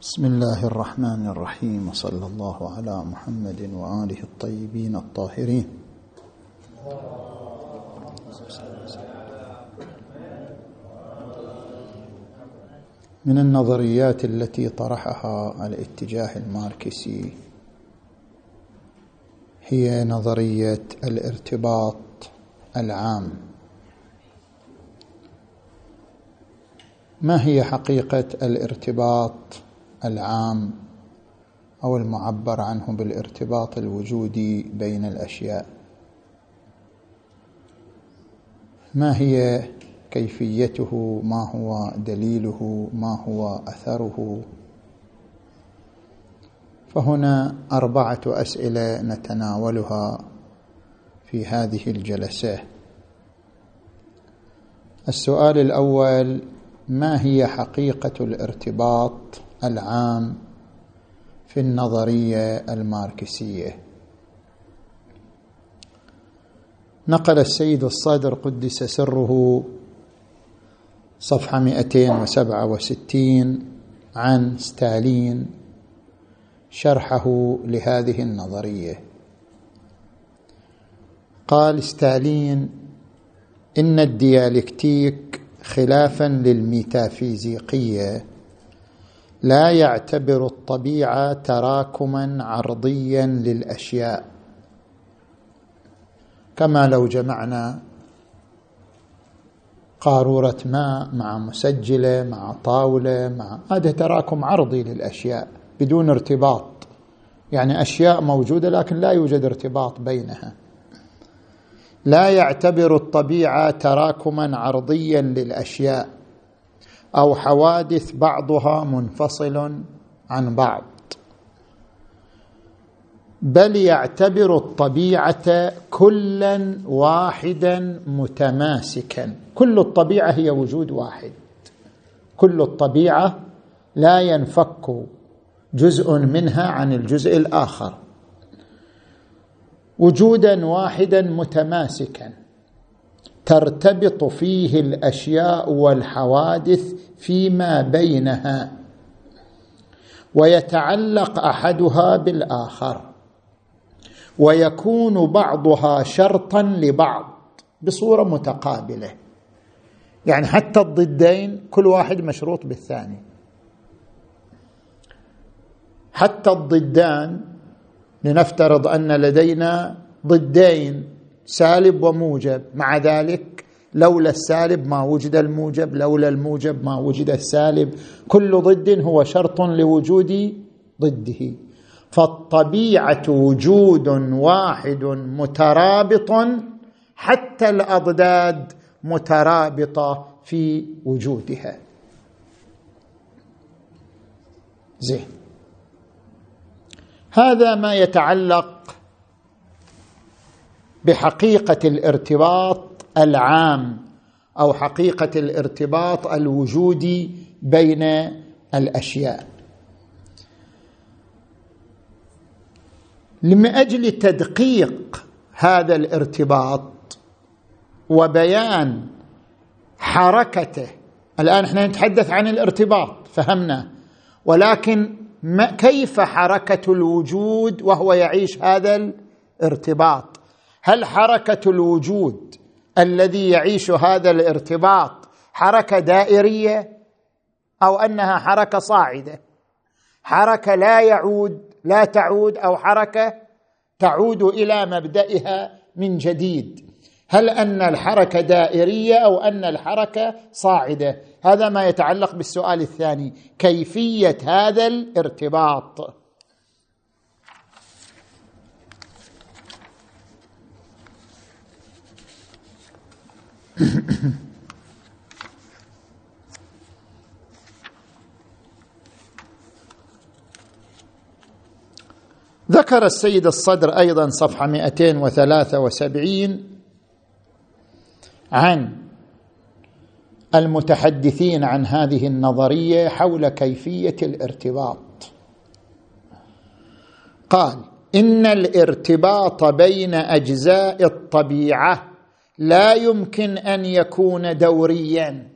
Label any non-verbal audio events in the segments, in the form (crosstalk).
بسم الله الرحمن الرحيم وصلى الله على محمد وآله الطيبين الطاهرين. من النظريات التي طرحها الاتجاه الماركسي هي نظرية الارتباط العام. ما هي حقيقة الارتباط؟ العام أو المعبر عنه بالارتباط الوجودي بين الأشياء. ما هي كيفيته؟ ما هو دليله؟ ما هو أثره؟ فهنا أربعة أسئلة نتناولها في هذه الجلسة. السؤال الأول ما هي حقيقة الارتباط العام في النظرية الماركسية. نقل السيد الصدر قدس سره صفحة 267 عن ستالين شرحه لهذه النظرية. قال ستالين إن الديالكتيك خلافا للميتافيزيقية لا يعتبر الطبيعة تراكما عرضيا للأشياء. كما لو جمعنا قارورة ماء مع مسجلة مع طاولة مع هذا تراكم عرضي للأشياء بدون ارتباط. يعني أشياء موجودة لكن لا يوجد ارتباط بينها. لا يعتبر الطبيعة تراكما عرضيا للأشياء. أو حوادث بعضها منفصل عن بعض. بل يعتبر الطبيعة كلا واحدا متماسكا. كل الطبيعة هي وجود واحد. كل الطبيعة لا ينفك جزء منها عن الجزء الآخر. وجودا واحدا متماسكا. ترتبط فيه الأشياء والحوادث فيما بينها ويتعلق أحدها بالآخر ويكون بعضها شرطا لبعض بصورة متقابلة. يعني حتى الضدين كل واحد مشروط بالثاني. حتى الضدان لنفترض أن لدينا ضدين سالب وموجب. مع ذلك لولا السالب ما وجد الموجب لولا الموجب ما وجد السالب. كل ضد هو شرط لوجود ضده. فالطبيعة وجود واحد مترابط حتى الأضداد مترابطة في وجودها. زين. هذا ما يتعلق بحقيقة الارتباط العام أو حقيقة الارتباط الوجودي بين الأشياء. لاجل تدقيق هذا الارتباط وبيان حركته الآن إحنا نتحدث عن الارتباط فهمنا. ولكن ما كيف حركة الوجود وهو يعيش هذا الارتباط؟ هل حركة الوجود الذي يعيش هذا الارتباط حركة دائرية أو أنها حركة صاعدة؟ حركة لا يعود لا تعود أو حركة تعود إلى مبدئها من جديد. هل أن الحركة دائرية أو أن الحركة صاعدة؟ هذا ما يتعلق بالسؤال الثاني كيفية هذا الارتباط؟ (coughs) ذكر السيد الصدر أيضا صفحة 273 عن المتحدثين عن هذه النظرية حول كيفية الارتباط. قال إن الارتباط بين أجزاء الطبيعة لا يمكن أن يكون دوريا.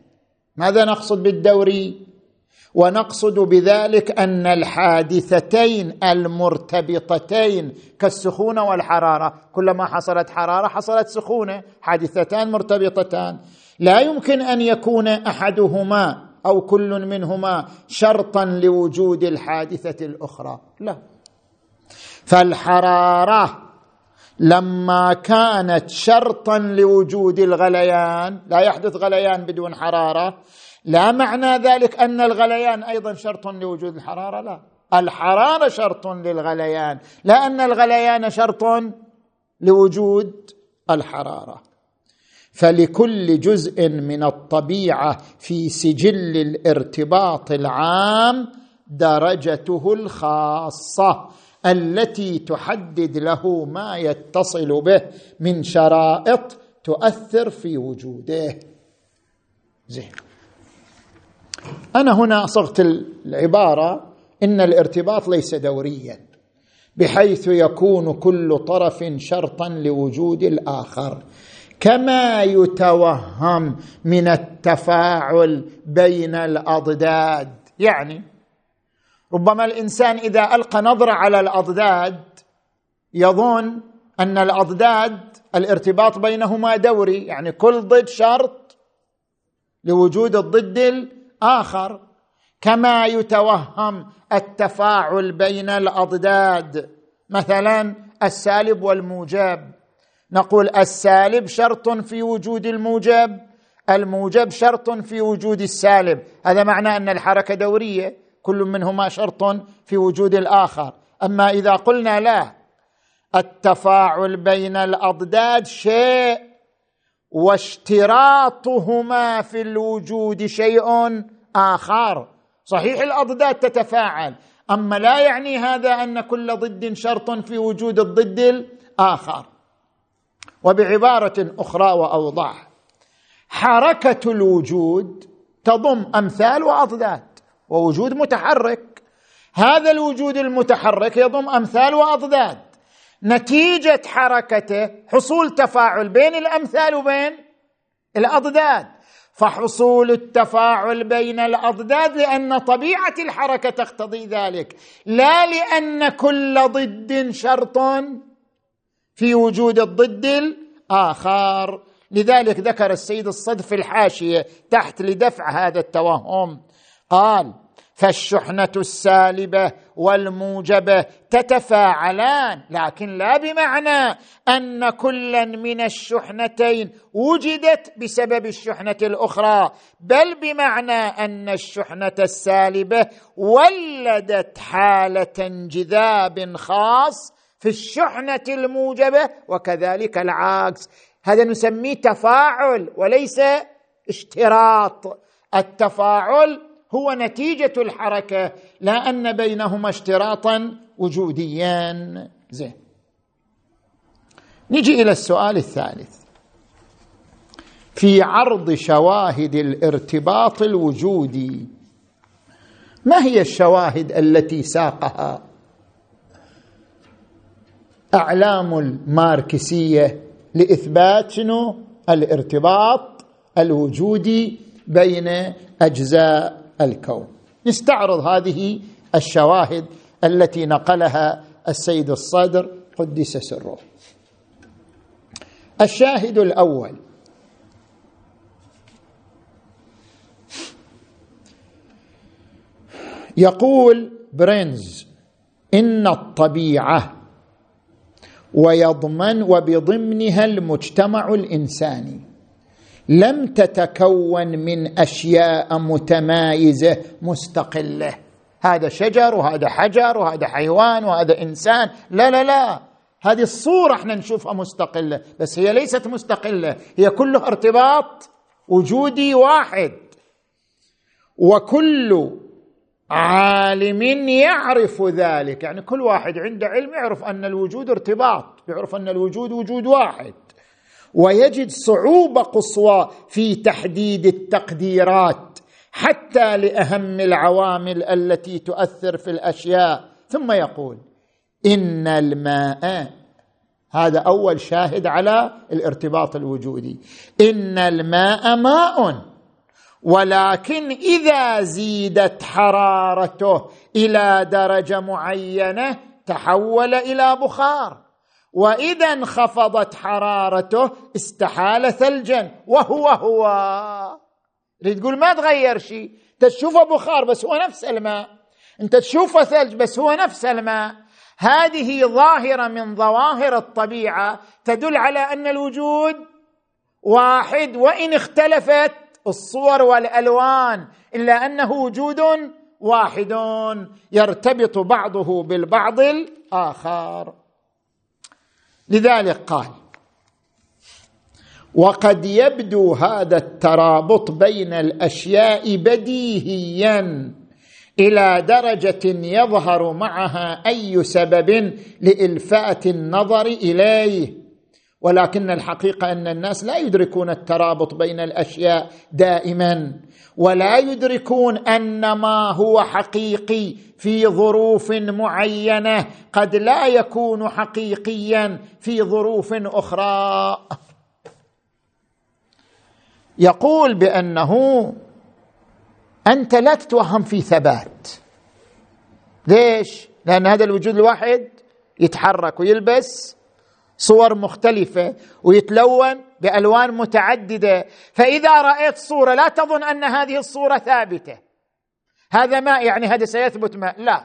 ماذا نقصد بالدوري؟ ونقصد بذلك أن الحادثتين المرتبطتين كالسخونة والحرارة كلما حصلت حرارة حصلت سخونة حادثتان مرتبطتان. لا يمكن أن يكون أحدهما أو كل منهما شرطا لوجود الحادثة الأخرى. لا. فالحرارة لما كانت شرطا لوجود الغليان لا يحدث غليان بدون حرارة لا معنى ذلك أن الغليان أيضا شرط لوجود الحرارة لا. الحرارة شرط للغليان لا أن الغليان شرط لوجود الحرارة. فلكل جزء من الطبيعة في سجل الارتباط العام درجته الخاصة. التي تحدد له ما يتصل به من شرائط تؤثر في وجوده. زين. أنا هنا صغت العبارة إن الارتباط ليس دوريا بحيث يكون كل طرف شرطا لوجود الآخر. كما يتوهم من التفاعل بين الأضداد يعني ربما الإنسان إذا ألقى نظرة على الأضداد يظن أن الأضداد الارتباط بينهما دوري يعني كل ضد شرط لوجود الضد الآخر. كما يتوهم التفاعل بين الأضداد مثلا السالب والموجب. نقول السالب شرط في وجود الموجب الموجب شرط في وجود السالب. هذا معناه أن الحركة دورية. كل منهما شرط في وجود الآخر. أما إذا قلنا لا التفاعل بين الأضداد شيء واشتراطهما في الوجود شيء آخر. صحيح الأضداد تتفاعل أما لا يعني هذا أن كل ضد شرط في وجود الضد الآخر. وبعبارة أخرى واوضح حركة الوجود تضم أمثال وأضداد. ووجود متحرك. هذا الوجود المتحرك يضم أمثال وأضداد. نتيجة حركته حصول تفاعل بين الأمثال وبين الأضداد. فحصول التفاعل بين الأضداد لأن طبيعة الحركة تقتضي ذلك لا لأن كل ضد شرط في وجود الضد الآخر. لذلك ذكر السيد الصدر في الحاشية تحت لدفع هذا التوهم. قال فالشحنة السالبة والموجبة تتفاعلان لكن لا بمعنى أن كلا من الشحنتين وجدت بسبب الشحنة الأخرى بل بمعنى أن الشحنة السالبة ولدت حالة انجذاب خاص في الشحنة الموجبة وكذلك العكس. هذا نسميه تفاعل وليس اشتراط. التفاعل هو نتيجة الحركة لا أن بينهما اشتراطا وجوديا. زين. نجي إلى السؤال الثالث. في عرض شواهد الارتباط الوجودي ما هي الشواهد التي ساقها؟ أعلام الماركسية لإثبات شنو؟ الارتباط الوجودي بين أجزاء الكون. نستعرض هذه الشواهد التي نقلها السيد الصدر قدس سره. الشاهد الأول. يقول برينز إن الطبيعة ويضمن وبضمنها المجتمع الإنساني. لم تتكون من أشياء متمايزة مستقلة. هذا شجر وهذا حجر وهذا حيوان وهذا إنسان. لا لا لا. هذه الصورة إحنا نشوفها مستقلة بس هي ليست مستقلة. هي كلها ارتباط وجودي واحد. وكل عالم يعرف ذلك. يعني كل واحد عنده علم يعرف أن الوجود ارتباط يعرف أن الوجود وجود واحد. ويجد صعوبه قصوى في تحديد التقديرات حتى لأهم العوامل التي تؤثر في الأشياء. ثم يقول إن الماء هذا أول شاهد على الارتباط الوجودي. إن الماء ماء ولكن إذا زيدت حرارته إلى درجة معينة تحول إلى بخار. وإذا انخفضت حرارته استحال ثلجا. وهو هو. تقول ما تغير شيء؟ انت تشوفه بخار بس هو نفس الماء. أنت تشوفه ثلج بس هو نفس الماء. هذه ظاهرة من ظواهر الطبيعة تدل على أن الوجود واحد وإن اختلفت الصور والألوان إلا أنه وجود واحد يرتبط بعضه بالبعض الآخر. لذلك قال وقد يبدو هذا الترابط بين الأشياء بديهيا إلى درجة يظهر معها أي سبب لإلفات النظر إليه. ولكن الحقيقة أن الناس لا يدركون الترابط بين الأشياء دائما ولا يدركون أن ما هو حقيقي في ظروف معينة قد لا يكون حقيقيا في ظروف أخرى. يقول بأنه أنت لا تتوهم في ثبات. ليش؟ لأن هذا الوجود الواحد يتحرك ويلبس صور مختلفة ويتلون بألوان متعددة. فإذا رأيت صورة لا تظن أن هذه الصورة ثابتة. هذا ماء يعني هذا سيثبت ماء لا.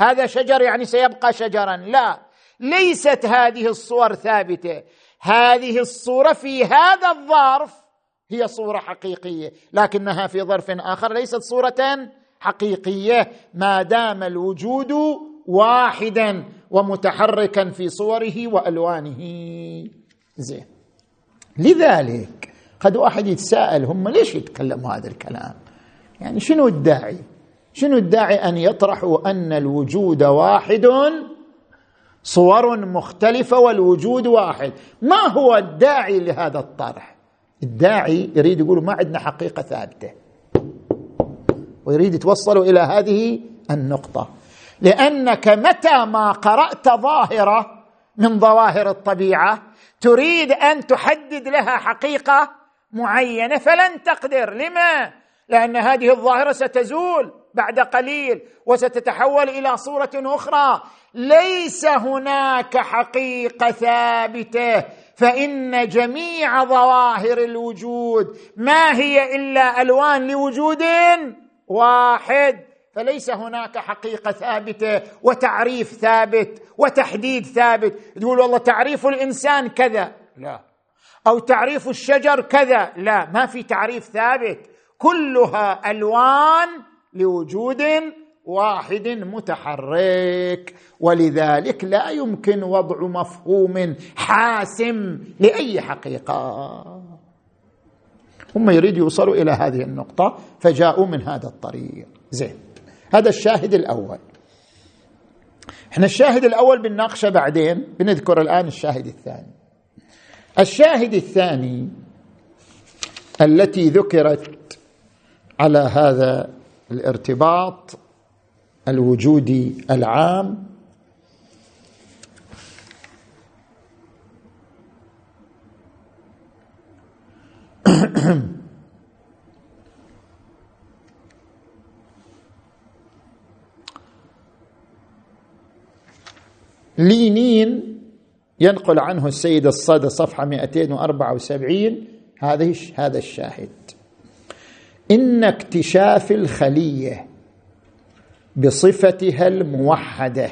هذا شجر يعني سيبقى شجرا. لا. ليست هذه الصور ثابتة. هذه الصورة في هذا الظرف هي صورة حقيقية. لكنها في ظرف آخر ليست صورة حقيقية. ما دام الوجود واحدا ومتحركا في صوره وألوانه. زين. لذلك قد واحد يتساءل هم ليش يتكلموا هذا الكلام؟ يعني شنو الداعي؟ شنو الداعي أن يطرحوا أن الوجود واحد صور مختلفة والوجود واحد؟ ما هو الداعي لهذا الطرح؟ الداعي يريد يقول ما عندنا حقيقة ثابتة. ويريد يتوصلوا إلى هذه النقطة. لأنك متى ما قرأت ظاهرة من ظواهر الطبيعة تريد أن تحدد لها حقيقة معينة فلن تقدر. لما؟ لأن هذه الظاهرة ستزول بعد قليل وستتحول إلى صورة أخرى. ليس هناك حقيقة ثابتة. فإن جميع ظواهر الوجود ما هي إلا ألوان لوجود واحد. فليس هناك حقيقة ثابتة وتعريف ثابت وتحديد ثابت. تقول والله تعريف الإنسان كذا. لا. أو تعريف الشجر كذا. لا ما في تعريف ثابت. كلها ألوان لوجود واحد متحرك. ولذلك لا يمكن وضع مفهوم حاسم لأي حقيقة. هم يريدوا يوصلوا إلى هذه النقطة فجاءوا من هذا الطريق. زين. هذا الشاهد الأول. إحنا الشاهد الأول بنناقشه بعدين بنذكر الآن الشاهد الثاني. الشاهد الثاني التي ذكرت على هذا الارتباط الوجودي العام. (clears throat) لينين ينقل عنه السيد الصدى صفحة 274 هذه هذا الشاهد. إن اكتشاف الخلية بصفتها الموحدة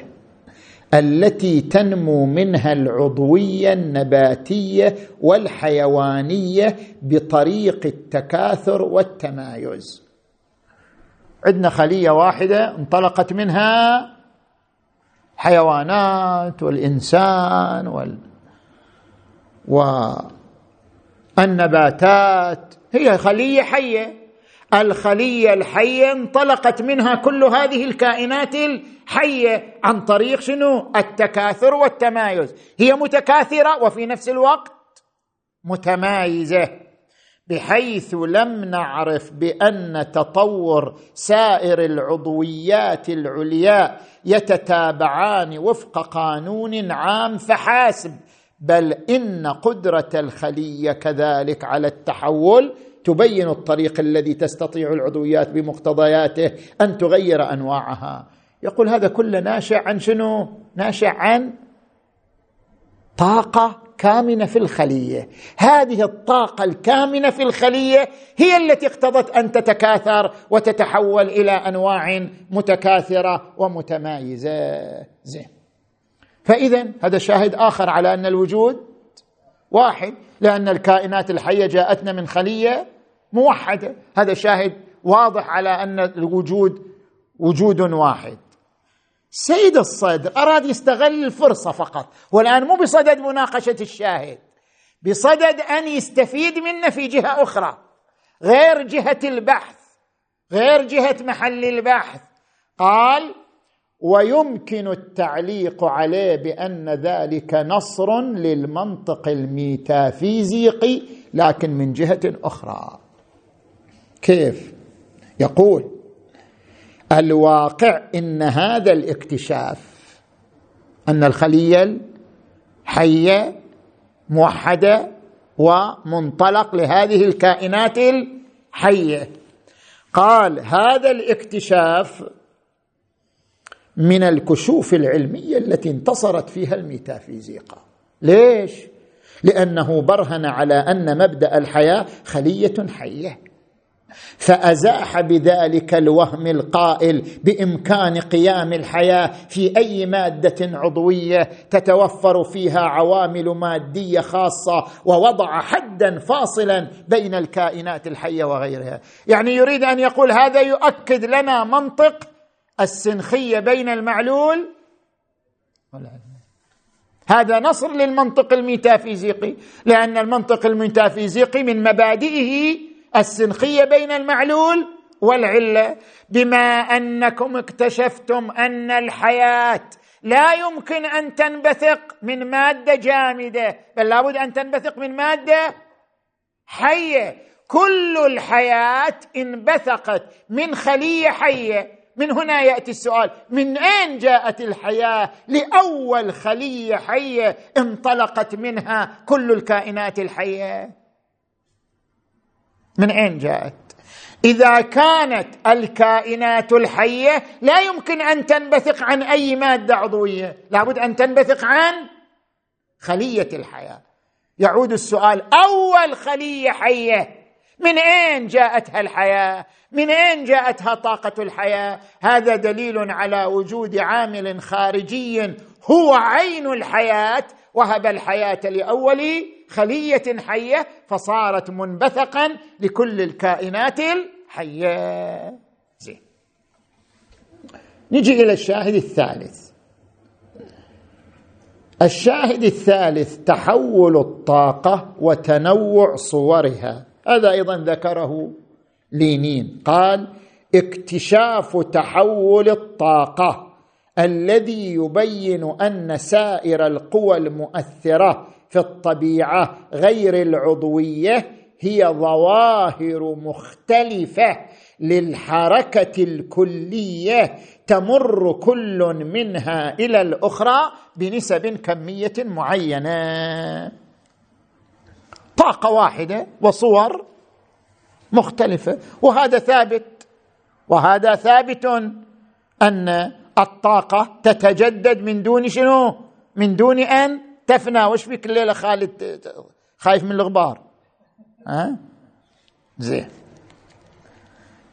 التي تنمو منها العضوية النباتية والحيوانية بطريق التكاثر والتمايز. عندنا خلية واحدة انطلقت منها الحيوانات والإنسان وال والنباتات. هي خلية حية. الخلية الحية انطلقت منها كل هذه الكائنات الحية عن طريق شنو؟ التكاثر والتمايز. هي متكاثرة وفي نفس الوقت متمايزة. بحيث لم نعرف بأن تطور سائر العضويات العليا يتتابعان وفق قانون عام فحاسب بل إن قدرة الخلية كذلك على التحول تبين الطريق الذي تستطيع العضويات بمقتضياته أن تغير أنواعها. يقول هذا كله ناشئ عن شنو؟ ناشئ عن طاقة كامنة في الخلية. هذه الطاقة الكامنة في الخلية هي التي اقتضت أن تتكاثر وتتحول إلى أنواع متكاثرة ومتمايزة. زين. فإذا هذا شاهد آخر على أن الوجود واحد لأن الكائنات الحية جاءتنا من خلية موحدة. هذا شاهد واضح على أن الوجود وجود واحد. سيد الصدر أراد يستغل الفرصة فقط والآن مو بصدد مناقشة الشاهد بصدد أن يستفيد منه في جهة أخرى غير جهة البحث غير جهة محل البحث. قال ويمكن التعليق عليه بأن ذلك نصر للمنطق الميتافيزيقي لكن من جهة أخرى. كيف؟ يقول الواقع إن هذا الاكتشاف أن الخلية الحية موحدة ومنطلق لهذه الكائنات الحية. قال هذا الاكتشاف من الكشوف العلمية التي انتصرت فيها الميتافيزيقا. ليش؟ لأنه برهن على أن مبدأ الحياة خلية حية. فأزاح بذلك الوهم القائل بإمكان قيام الحياة في أي مادة عضوية تتوفر فيها عوامل مادية خاصة ووضع حدا فاصلا بين الكائنات الحية وغيرها. يعني يريد أن يقول هذا يؤكد لنا منطق السنخية بين المعلول هذا نصر للمنطق الميتافيزيقي لأن المنطق الميتافيزيقي من مبادئه السنخية بين المعلول والعلة بما أنكم اكتشفتم أن الحياة لا يمكن أن تنبثق من مادة جامدة بل لابد أن تنبثق من مادة حية. كل الحياة انبثقت من خلية حية. من هنا يأتي السؤال من أين جاءت الحياة؟ لأول خلية حية انطلقت منها كل الكائنات الحية. من أين جاءت؟ إذا كانت الكائنات الحية لا يمكن أن تنبثق عن أي مادة عضوية لابد أن تنبثق عن خلية الحياة. يعود السؤال أول خلية حية من أين جاءتها الحياة؟ من أين جاءتها طاقة الحياة؟ هذا دليل على وجود عامل خارجي هو عين الحياة وهب الحياة لأول خلية حية فصارت منبثقا لكل الكائنات الحية. زين. نجي إلى الشاهد الثالث. الشاهد الثالث تحول الطاقة وتنوع صورها. هذا أيضا ذكره لينين. قال اكتشاف تحول الطاقة الذي يبين أن سائر القوى المؤثرة في الطبيعة غير العضوية هي ظواهر مختلفة للحركة الكلية تمر كل منها إلى الأخرى بنسب كمية معينة. طاقة واحدة وصور مختلفة وهذا ثابت وهذا ثابت أن الطاقة تتجدد من دون شنو؟ من دون أن تفنى وش فيك الليلة خالد؟ خايف من الغبار. ها؟ زين.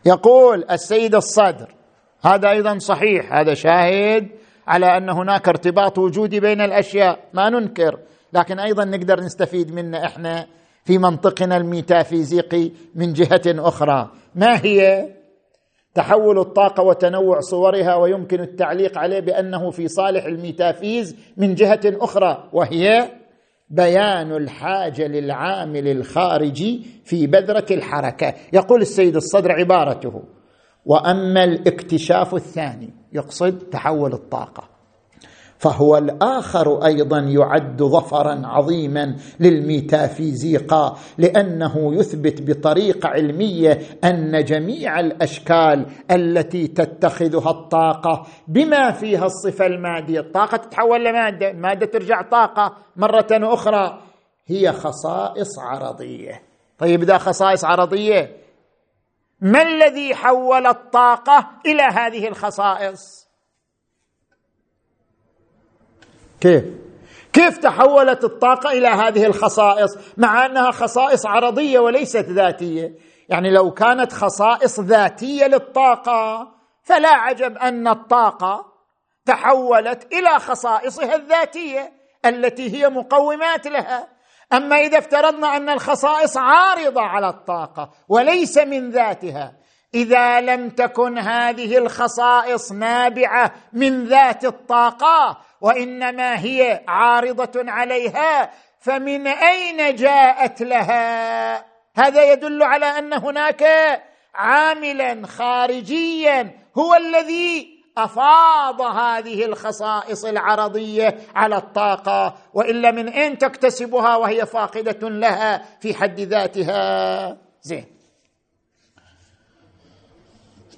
يقول السيد الصدر هذا أيضا صحيح هذا شاهد على أن هناك ارتباط وجودي بين الأشياء. ما ننكر لكن أيضا نقدر نستفيد منه إحنا في منطقنا الميتافيزيقي من جهة أخرى. ما هي؟ تحول الطاقة وتنوع صورها ويمكن التعليق عليه بأنه في صالح الميتافيزيقا من جهة أخرى وهي بيان الحاجة للعامل الخارجي في بذرة الحركة. يقول السيد الصدر عبارته وأما الاكتشاف الثاني يقصد تحول الطاقة. فهو الآخر أيضا يعد ظفرا عظيما للميتافيزيقا لأنه يثبت بطريقة علمية أن جميع الأشكال التي تتخذها الطاقة بما فيها الصفة المادية الطاقة تتحول لماده الماده ترجع طاقة مرة أخرى هي خصائص عرضية. طيب إذا خصائص عرضية ما الذي حول الطاقة إلى هذه الخصائص؟ كيف؟ كيف تحولت الطاقة إلى هذه الخصائص؟ مع أنها خصائص عرضية وليست ذاتية. يعني لو كانت خصائص ذاتية للطاقة فلا عجب أن الطاقة تحولت إلى خصائصها الذاتية التي هي مقومات لها. أما إذا افترضنا أن الخصائص عارضة على الطاقة وليس من ذاتها إذا لم تكن هذه الخصائص نابعة من ذات الطاقة وإنما هي عارضة عليها فمن أين جاءت لها؟ هذا يدل على أن هناك عاملا خارجيا هو الذي أفاض هذه الخصائص العرضية على الطاقة وإلا من أين تكتسبها وهي فاقدة لها في حد ذاتها؟ زين.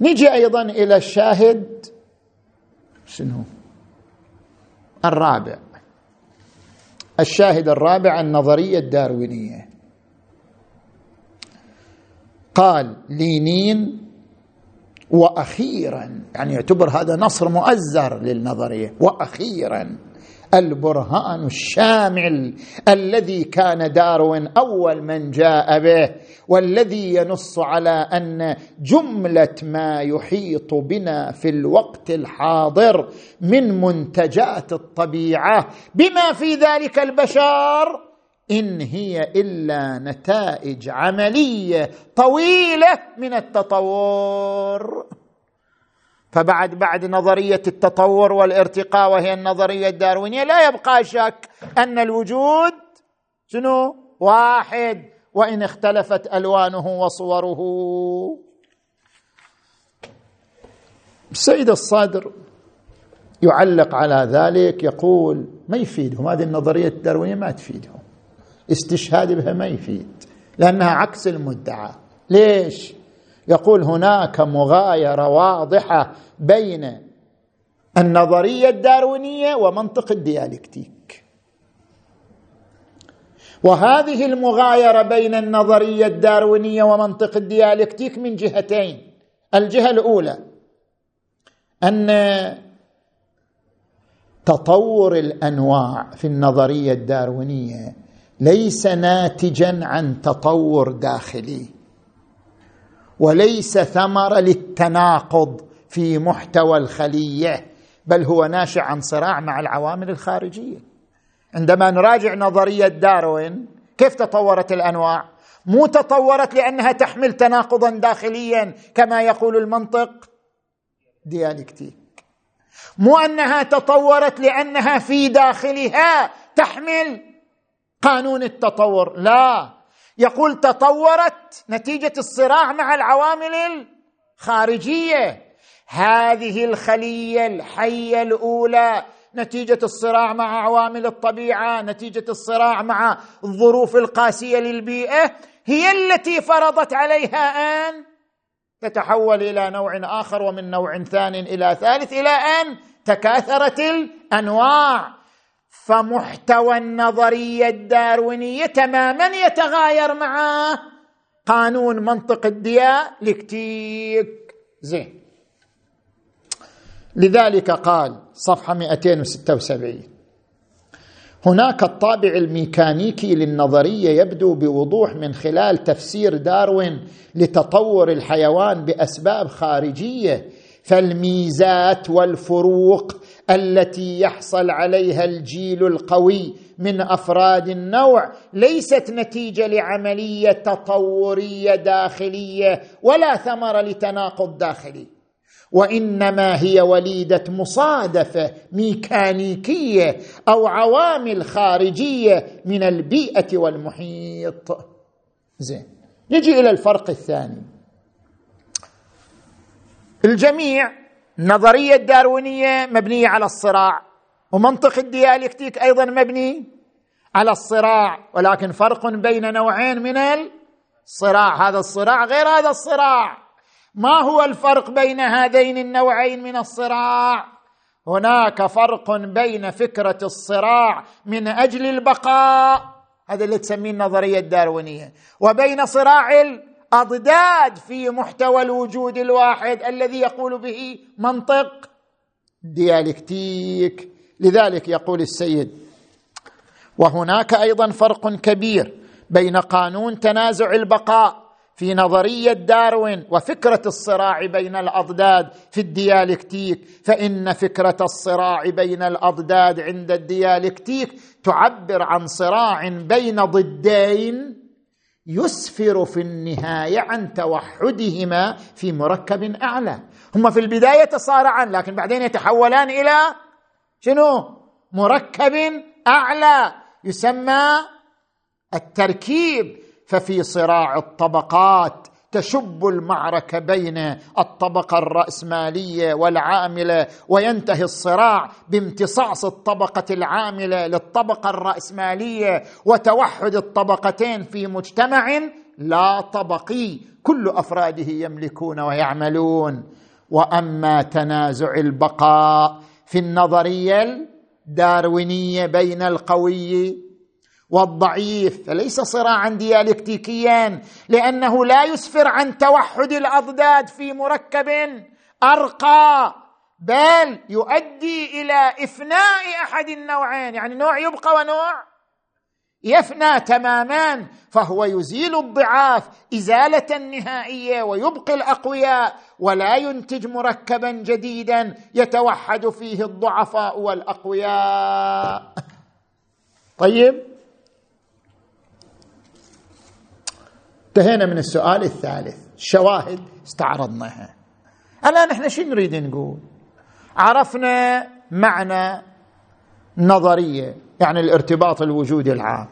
نجي أيضا إلى الشاهد. شنو؟ الرابع. الشاهد الرابع النظرية الداروينية. قال لينين وأخيرا. يعني يعتبر هذا نصر مؤزر للنظرية. وأخيرا البرهان الشامل الذي كان داروين أول من جاء به والذي ينص على أن جملة ما يحيط بنا في الوقت الحاضر من منتجات الطبيعة بما في ذلك البشر إن هي إلا نتائج عملية طويلة من التطور. فبعد بعد نظرية التطور والارتقاء وهي النظرية الداروينية لا يبقى شك أن الوجود شنو؟ واحد. وإن اختلفت ألوانه وصوره. السيد الصادر يعلق على ذلك يقول ما يفيدهم؟ هذه النظرية الداروينيه ما تفيدهم. استشهاد بها ما يفيد لأنها عكس المدعى. ليش؟ يقول هناك مغايرة واضحة بين النظرية الداروينية ومنطق الديالكتيك. وهذه المغايرة بين النظرية الداروينية ومنطق الديالكتيك من جهتين. الجهة الأولى أن تطور الأنواع في النظرية الداروينية ليس ناتجا عن تطور داخلي وليس ثمرة للتناقض في محتوى الخلية بل هو ناشئ عن صراع مع العوامل الخارجية. عندما نراجع نظرية داروين كيف تطورت الأنواع؟ مو تطورت لأنها تحمل تناقضا داخليا كما يقول المنطق ديالكتيك مو أنها تطورت لأنها في داخلها تحمل قانون التطور لا. يقول تطورت نتيجة الصراع مع العوامل الخارجية. هذه الخلية الحية الأولى نتيجة الصراع مع عوامل الطبيعة نتيجة الصراع مع الظروف القاسية للبيئة هي التي فرضت عليها آن تتحول إلى نوع آخر ومن نوع ثان إلى ثالث إلى آن تكاثرت الأنواع. فمحتوى النظرية الداروينية تماما يتغاير مع قانون منطق الديالكتيك زين. لذلك قال صفحة 276 هناك الطابع الميكانيكي للنظرية يبدو بوضوح من خلال تفسير داروين لتطور الحيوان بأسباب خارجية فالميزات والفروق التي يحصل عليها الجيل القوي من أفراد النوع ليست نتيجة لعملية تطورية داخلية ولا ثمرة لتناقض داخلي. وإنما هي وليدة مصادفة ميكانيكية أو عوامل خارجية من البيئة والمحيط. زين نجي إلى الفرق الثاني. الجميع النظريه الداروينيه مبنية على الصراع ومنطق الديالكتيك أيضا مبني على الصراع ولكن فرق بين نوعين من الصراع. هذا الصراع غير هذا الصراع. ما هو الفرق بين هذين النوعين من الصراع؟ هناك فرق بين فكرة الصراع من أجل البقاء هذا اللي تسميه النظرية الداروينية وبين صراع الأضداد في محتوى الوجود الواحد الذي يقول به منطق ديالكتيك. لذلك يقول السيد وهناك أيضا فرق كبير بين قانون تنازع البقاء في نظرية داروين وفكرة الصراع بين الأضداد في الديالكتيك فإن فكرة الصراع بين الأضداد عند الديالكتيك تعبر عن صراع بين ضدين يسفر في النهاية عن توحدهما في مركب أعلى. هما في البداية تصارعان لكن بعدين يتحولان إلى شنو؟ مركب أعلى يسمى التركيب. ففي صراع الطبقات تشب المعركة بين الطبقة الرأسمالية والعاملة وينتهي الصراع بامتصاص الطبقة العاملة للطبقة الرأسمالية وتوحد الطبقتين في مجتمع لا طبقي. كل أفراده يملكون ويعملون. وأما تنازع البقاء في النظرية الداروينية بين القوي والضعيف فليس صراعا ديالكتيكيا لأنه لا يسفر عن توحد الأضداد في مركب أرقى بل يؤدي إلى إفناء أحد النوعين يعني نوع يبقى ونوع يفنى تماما فهو يزيل الضعاف إزالة نهائية ويبقي الأقوياء ولا ينتج مركبا جديدا يتوحد فيه الضعفاء والأقوياء. طيب؟ انتهينا من السؤال الثالث. الشواهد استعرضناها. الآن إحنا شو نريد نقول؟ عرفنا معنى نظرية يعني الارتباط الوجودي العام.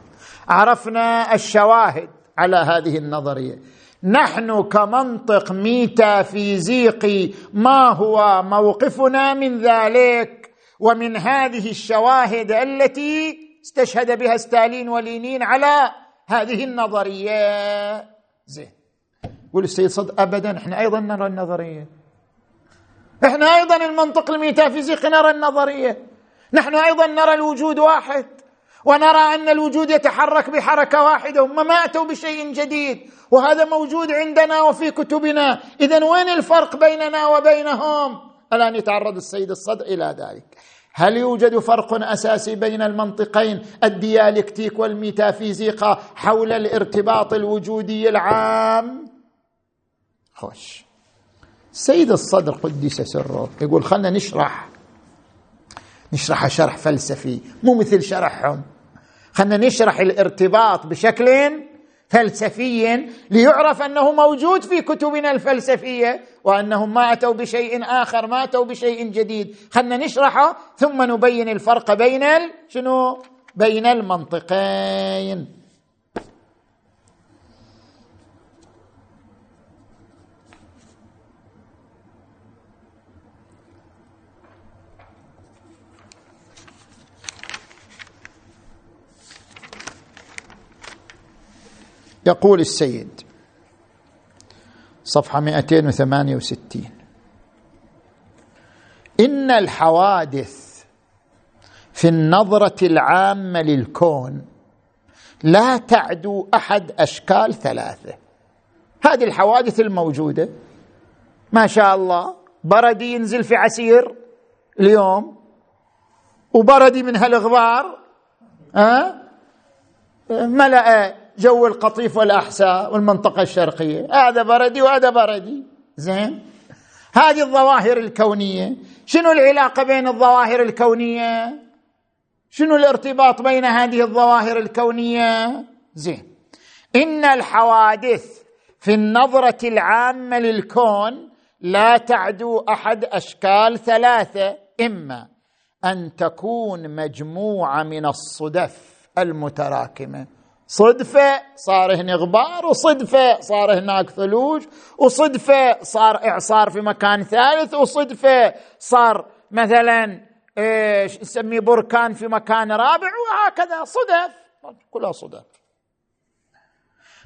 عرفنا الشواهد على هذه النظرية. نحن كمنطق ميتافيزيقي ما هو موقفنا من ذلك؟ ومن هذه الشواهد التي استشهد بها ستالين ولينين على هذه النظرية. زين. يقول السيد صد ابدا إحنا أيضا نرى النظرية. إحنا أيضا المنطق الميتافيزيقي نرى النظرية. نحن أيضا نرى الوجود واحد ونرى أن الوجود يتحرك بحركة واحدة هم ما أتوا بشيء جديد وهذا موجود عندنا وفي كتبنا. اذا وين الفرق بيننا وبينهم؟ الآن يتعرض السيد الصدر إلى ذلك. هل يوجد فرق أساسي بين المنطقين؟ الديالكتيك والميتافيزيقا حول الارتباط الوجودي العام. خوش. سيد الصدر قدس سره يقول خلنا نشرح. نشرح شرح فلسفي مو مثل شرحهم. خلنا نشرح الارتباط بشكل فلسفي ليعرف أنه موجود في كتبنا الفلسفية وأنهم ما أتوا بشيء آخر ما أتوا بشيء جديد. خلنا نشرحه ثم نبين الفرق بين شنو؟ بين المنطقين. يقول السيد صفحة 268 إن الحوادث في النظرة العامة للكون لا تعدو أحد أشكال ثلاثة. هذه الحوادث الموجودة ما شاء الله بردي ينزل في عسير اليوم وبردي من هالغبار ها؟ ملأ جو القطيف والأحساء والمنطقة الشرقية. هذا بردي وهذا بردي. زين؟ هذه الظواهر الكونية. شنو العلاقة بين الظواهر الكونية؟ شنو الارتباط بين هذه الظواهر الكونية؟ زين. إن الحوادث في النظرة العامة للكون لا تعدو أحد أشكال ثلاثة. إما أن تكون مجموعة من الصدف المتراكمة. صدفة صار هنا غبار وصدفة صار هناك ثلوج وصدفة صار إعصار في مكان ثالث وصدفة صار مثلا إيش نسميه بركان في مكان رابع وهكذا صدف. كلها صدف.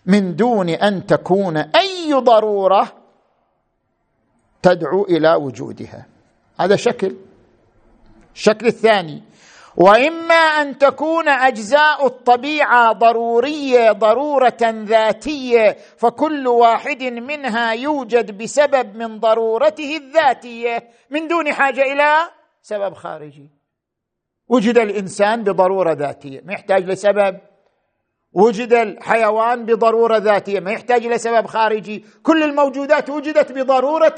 من دون أن تكون أي ضرورة تدعو إلى وجودها. هذا شكل. الشكل الثاني. وإما أن تكون أجزاء الطبيعة ضرورية ضرورة ذاتية فكل واحد منها يوجد بسبب من ضرورته الذاتية. من دون حاجة إلى سبب خارجي. وجد الإنسان بضرورة ذاتية ما يحتاج لسبب. وجد الحيوان بضرورة ذاتية ما يحتاج إلى سبب خارجي. كل الموجودات وجدت بضرورة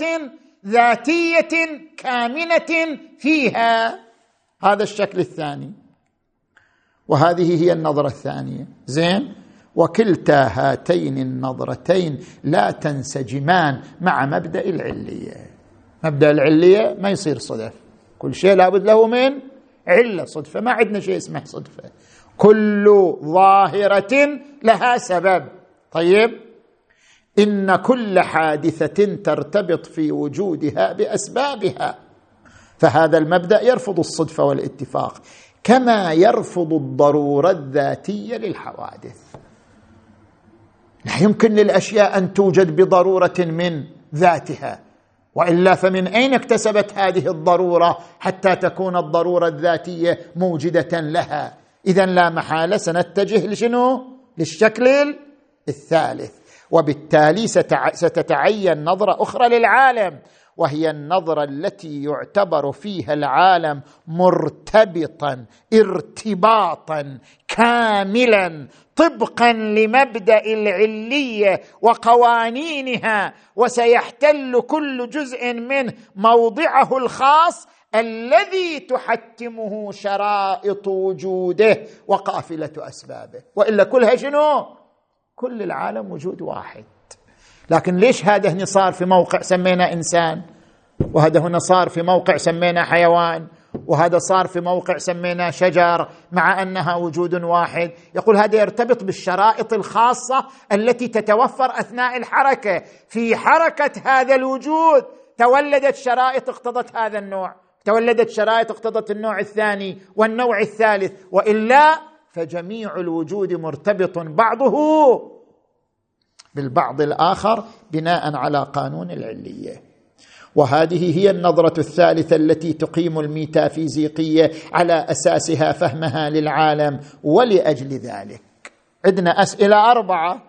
ذاتية كامنة فيها. هذا الشكل الثاني. وهذه هي النظرة الثانية. زين؟ وكلتا هاتين النظرتين لا تنسجمان مع مبدأ العلية. مبدأ العلية ما يصير صدف. كل شيء لابد له من علة صدفة. ما عندنا شيء اسمه صدفة. كل ظاهرة لها سبب. طيب؟ إن كل حادثة ترتبط في وجودها بأسبابها. فهذا المبدأ يرفض الصدفة والاتفاق كما يرفض الضرورة الذاتية للحوادث. لا يمكن للأشياء أن توجد بضرورة من ذاتها وإلا فمن أين اكتسبت هذه الضرورة حتى تكون الضرورة الذاتية موجدة لها؟ إذا لا محالة سنتجه لشنو؟ للشكل الثالث. وبالتالي ستتعين نظرة أخرى للعالم. وهي النظرة التي يعتبر فيها العالم مرتبطا ارتباطا كاملا طبقا لمبدأ العلية وقوانينها. وسيحتل كل جزء منه موضعه الخاص الذي تحتمه شرائط وجوده وقافلة أسبابه. وإلا كلها شنو؟ كل العالم وجود واحد. لكن ليش هذا هنا صار في موقع سمينا إنسان؟ وهذا هنا صار في موقع سمينا حيوان وهذا صار في موقع سميناه شجر مع أنها وجود واحد. يقول هذا يرتبط بالشرائط الخاصة التي تتوفر أثناء الحركة. في حركة هذا الوجود تولدت شرائط اقتضت هذا النوع. تولدت شرائط اقتضت النوع الثاني والنوع الثالث. وإلا فجميع الوجود مرتبط بعضه. بالبعض الآخر بناء على قانون العلية. وهذه هي النظرة الثالثة التي تقيم الميتافيزيقيه على أساسها فهمها للعالم ولأجل ذلك. عندنا أسئلة أربعة.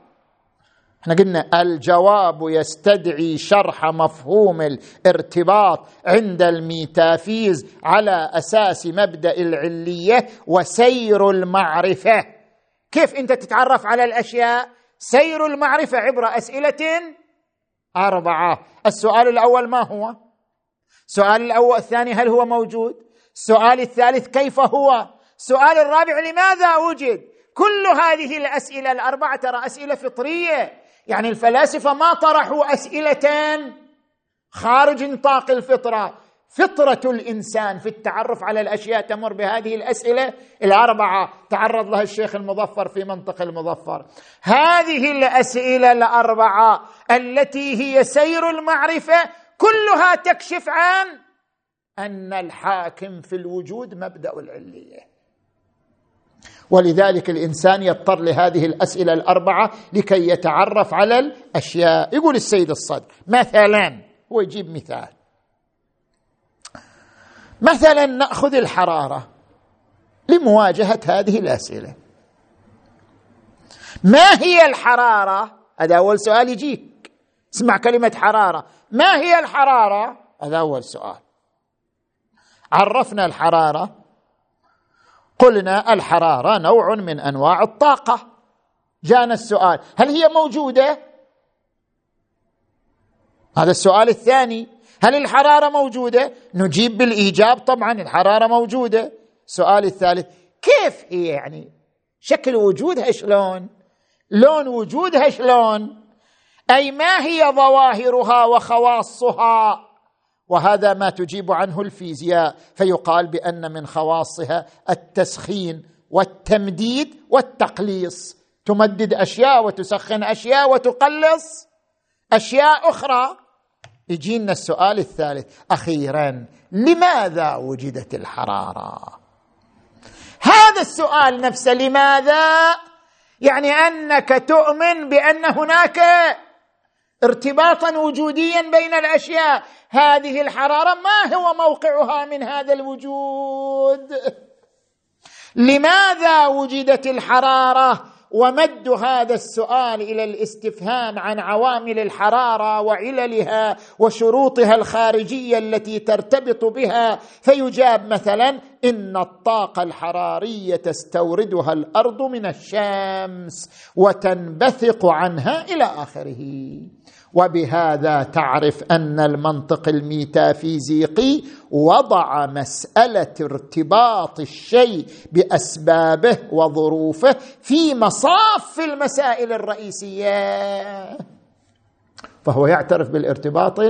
إحنا قلنا الجواب يستدعي شرح مفهوم الارتباط عند الميتافيز على أساس مبدأ العلية وسير المعرفة. كيف أنت تتعرف على الأشياء؟ سير المعرفة عبر أسئلة أربعة. السؤال الأول ما هو؟ السؤال الأول الثاني هل هو موجود؟ السؤال الثالث كيف هو؟ السؤال الرابع لماذا وجد؟ كل هذه الأسئلة الأربعة ترى أسئلة فطرية. يعني الفلاسفة ما طرحوا أسئلة خارج نطاق الفطرة. فطرة الإنسان في التعرف على الأشياء تمر بهذه الأسئلة. الأربعة تعرض لها الشيخ المظفر في منطق المظفر. هذه الأسئلة الأربعة التي هي سير المعرفة كلها تكشف عن أن الحاكم في الوجود مبدأ العلية. ولذلك الإنسان يضطر لهذه الأسئلة الأربعة لكي يتعرف على الأشياء. يقول السيد الصدر مثلا هو يجيب مثال. مثلا نأخذ الحرارة لمواجهة هذه الأسئلة. ما هي الحرارة؟ هذا أول سؤال يجيك. اسمع كلمة حرارة. ما هي الحرارة؟ هذا أول سؤال. عرفنا الحرارة. قلنا الحرارة نوع من أنواع الطاقة. جانا السؤال هل هي موجودة؟ هذا السؤال الثاني. هل الحرارة موجودة؟ نجيب بالإيجاب طبعا الحرارة موجودة. السؤال الثالث كيف هي يعني شكل وجودها شلون؟ لون وجودها شلون؟ أي ما هي ظواهرها وخواصها؟ وهذا ما تجيب عنه الفيزياء فيقال بأن من خواصها التسخين والتمديد والتقليص. تمدد أشياء وتسخن أشياء وتقلص. أشياء أخرى يجينا السؤال الثالث. أخيرا لماذا وجدت الحرارة؟ هذا السؤال نفسه لماذا؟ يعني أنك تؤمن بأن هناك ارتباطا وجوديا بين الأشياء. هذه الحرارة ما هو موقعها من هذا الوجود؟ لماذا وجدت الحرارة؟ ومد هذا السؤال إلى الاستفهام عن عوامل الحرارة وعللها وشروطها الخارجية التي ترتبط بها فيجاب مثلا إن الطاقة الحرارية تستوردها الأرض من الشمس وتنبثق عنها إلى آخره. وبهذا تعرف أن المنطق الميتافيزيقي وضع مسألة ارتباط الشيء بأسبابه وظروفه في مصاف المسائل الرئيسية. فهو يعترف بالارتباط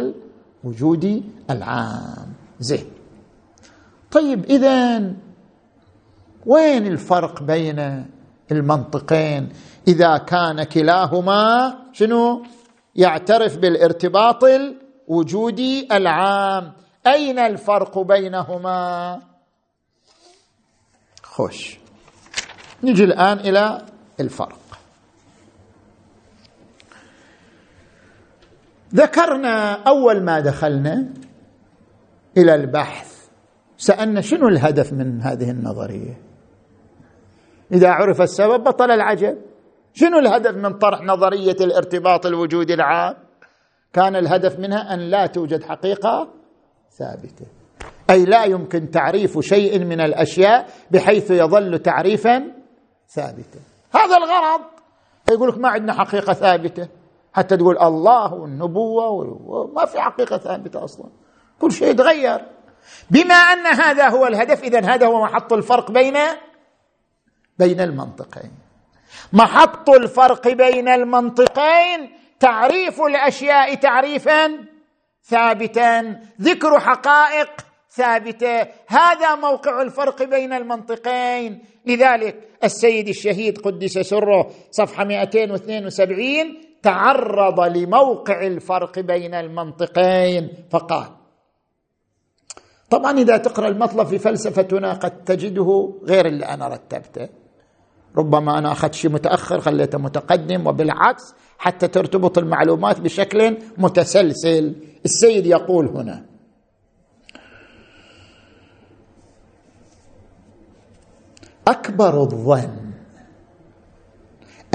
الوجودي العام. زين. طيب اذا وين الفرق بين المنطقين؟ إذا كان كلاهما شنو؟ يعترف بالارتباط الوجودي العام. أين الفرق بينهما؟ خوش. نجي الآن إلى الفرق. ذكرنا أول ما دخلنا إلى البحث. سألنا شنو الهدف من هذه النظرية؟ إذا عرف السبب بطل العجب. شنو الهدف من طرح نظرية الارتباط الوجودي العام؟ كان الهدف منها أن لا توجد حقيقة ثابتة. أي لا يمكن تعريف شيء من الأشياء بحيث يظل تعريفا ثابتا. هذا الغرض. يقول لك ما عندنا حقيقة ثابتة. حتى تقول الله والنبوة وما في حقيقة ثابتة أصلا. كل شيء يتغير. بما أن هذا هو الهدف اذا هذا هو محط الفرق بين بين المنطقين. محط الفرق بين المنطقين تعريف الأشياء تعريفا ثابتا ذكر حقائق ثابتة. هذا موقع الفرق بين المنطقين. لذلك السيد الشهيد قدس سره صفحة 272 تعرض لموقع الفرق بين المنطقين فقال طبعا إذا تقرأ المطلب في فلسفتنا قد تجده غير اللي أنا رتبته. ربما أنا أخذت شيء متأخر خليته متقدم وبالعكس حتى ترتبط المعلومات بشكل متسلسل. السيد يقول هنا أكبر الظن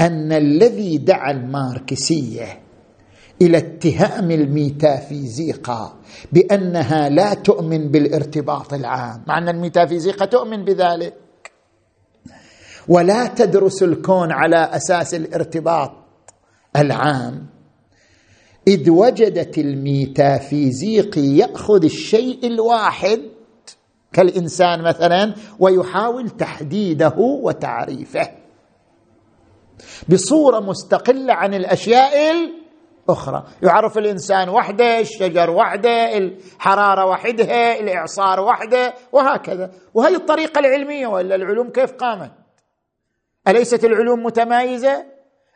أن الذي دعا الماركسية إلى اتهام الميتافيزيقا بأنها لا تؤمن بالارتباط العام. مع ان الميتافيزيقا تؤمن بذلك؟ ولا تدرس الكون على أساس الارتباط. العام. إذ وجدت الميتافيزيقي يأخذ الشيء الواحد كالإنسان مثلا ويحاول تحديده وتعريفه. بصورة مستقلة عن الأشياء الأخرى. يعرف الإنسان وحده الشجر وحده الحرارة وحدها الإعصار وحده وهكذا. وهي الطريقة العلمية والا العلوم كيف قامت؟ أليست العلوم متمايزة؟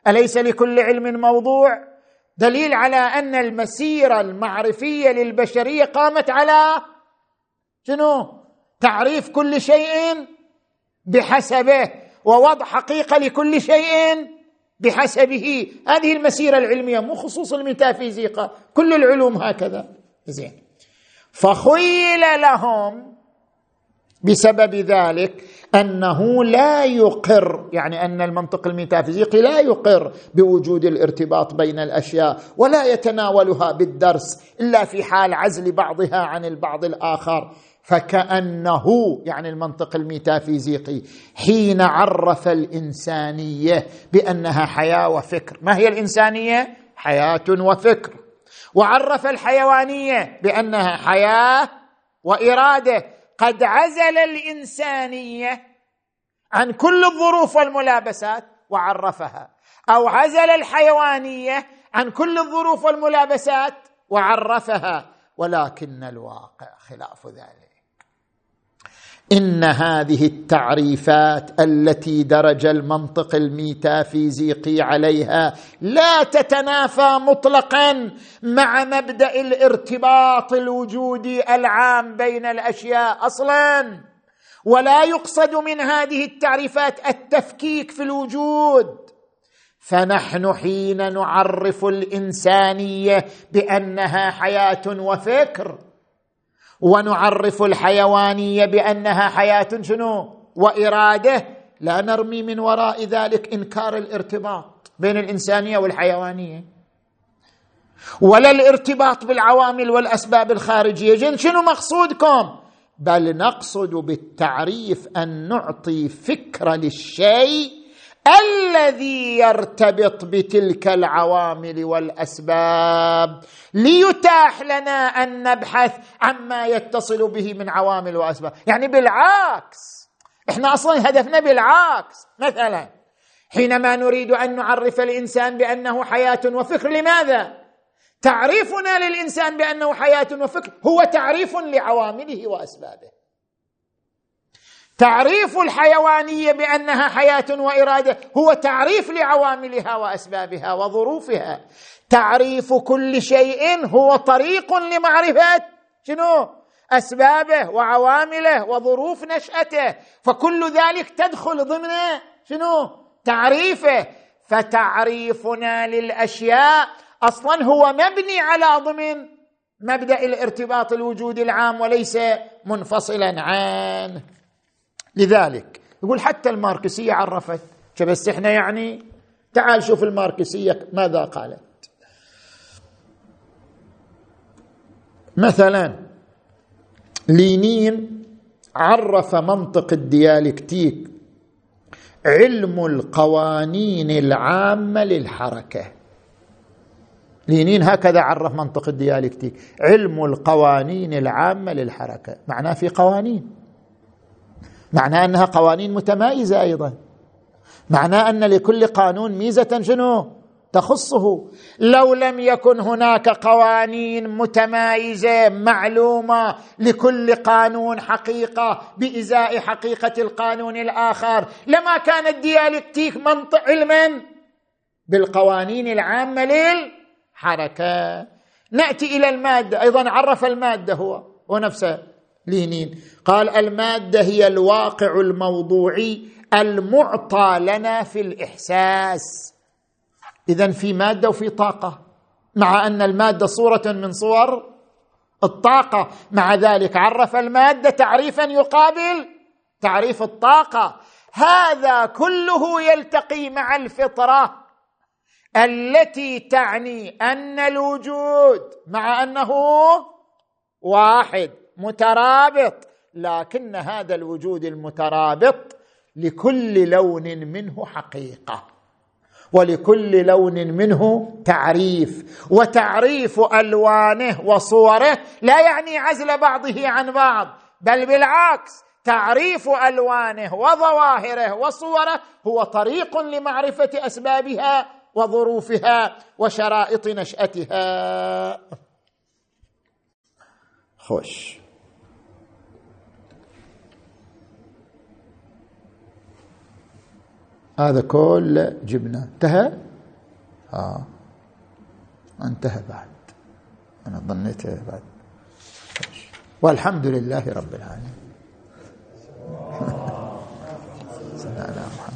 أليس لكل علم موضوع؟ دليل على أن المسيرة المعرفية للبشرية قامت على شنو؟ تعريف كل شيء بحسبه ووضع حقيقة لكل شيء بحسبه. هذه المسيرة العلمية مو خصوص الميتافيزيقا كل العلوم هكذا. زين. فخيل لهم بسبب ذلك أنه لا يقر يعني أن المنطق الميتافيزيقي لا يقر بوجود الارتباط بين الأشياء ولا يتناولها بالدرس إلا في حال عزل بعضها عن البعض الآخر. فكأنه يعني المنطق الميتافيزيقي حين عرف الإنسانية بأنها حياة وفكر. ما هي الإنسانية؟ حياة وفكر. وعرف الحيوانية بأنها حياة وإرادة. قد عزل الإنسانية عن كل الظروف والملابسات وعرفها أو عزل الحيوانية عن كل الظروف والملابسات وعرفها ولكن الواقع خلاف ذلك. إن هذه التعريفات التي درج المنطق الميتافيزيقي عليها لا تتنافى مطلقا مع مبدأ الارتباط الوجودي العام بين الأشياء أصلا. ولا يقصد من هذه التعريفات التفكيك في الوجود. فنحن حين نعرف الإنسانية بأنها حياة وفكر ونعرف الحيوانية بأنها حياة شنو؟ وإراده لا نرمي من وراء ذلك إنكار الارتباط بين الإنسانية والحيوانية. ولا الارتباط بالعوامل والأسباب الخارجية. شنو مقصودكم؟ بل نقصد بالتعريف أن نعطي فكرة للشيء الذي يرتبط بتلك العوامل والأسباب ليتاح لنا أن نبحث عما يتصل به من عوامل وأسباب. يعني بالعكس إحنا أصلا هدفنا بالعكس. مثلا حينما نريد أن نعرف الإنسان بأنه حياة وفكر لماذا؟ تعريفنا للإنسان بأنه حياة وفكر هو تعريف لعوامله وأسبابه. تعريف الحيوانية بأنها حياة وإرادة هو تعريف لعواملها وأسبابها وظروفها. تعريف كل شيء هو طريق لمعرفة شنو؟ أسبابه وعوامله وظروف نشأته. فكل ذلك تدخل ضمن شنو؟ تعريفه. فتعريفنا للأشياء أصلا هو مبني على ضمن مبدأ الارتباط الوجودي العام وليس منفصلا عنه لذلك. يقول حتى الماركسية عرفت. بس إحنا يعني تعال شوف الماركسية ماذا قالت. مثلا لينين عرف منطق الديالكتيك علم القوانين العامة للحركة. لينين هكذا عرف منطق الديالكتيك علم القوانين العامة للحركة. معناه في قوانين. معناه أنها قوانين متمايزه أيضا. معناه أن لكل قانون ميزة شنو؟ تخصه. لو لم يكن هناك قوانين متمايزه معلومة لكل قانون حقيقة بإزاء حقيقة القانون الآخر لما كان الديالكتيك منطق علما بالقوانين العامة للحركة. نأتي إلى المادة أيضا عرف المادة هو ونفسه. لينين قال المادة هي الواقع الموضوعي المعطى لنا في الإحساس. اذا في مادة وفي طاقة مع أن المادة صورة من صور الطاقة. مع ذلك عرف المادة تعريفا يقابل تعريف الطاقة. هذا كله يلتقي مع الفطرة التي تعني أن الوجود مع أنه واحد. مترابط لكن هذا الوجود المترابط لكل لون منه حقيقة ولكل لون منه تعريف وتعريف ألوانه وصوره لا يعني عزل بعضه عن بعض بل بالعكس تعريف ألوانه وظواهره وصوره هو طريق لمعرفة أسبابها وظروفها وشرائط نشأتها. خوش. هذا كله جبنا انتهى؟ آه. انتهى بعد. أنا ظنيت بعد. والحمد لله رب العالمين. (laughs)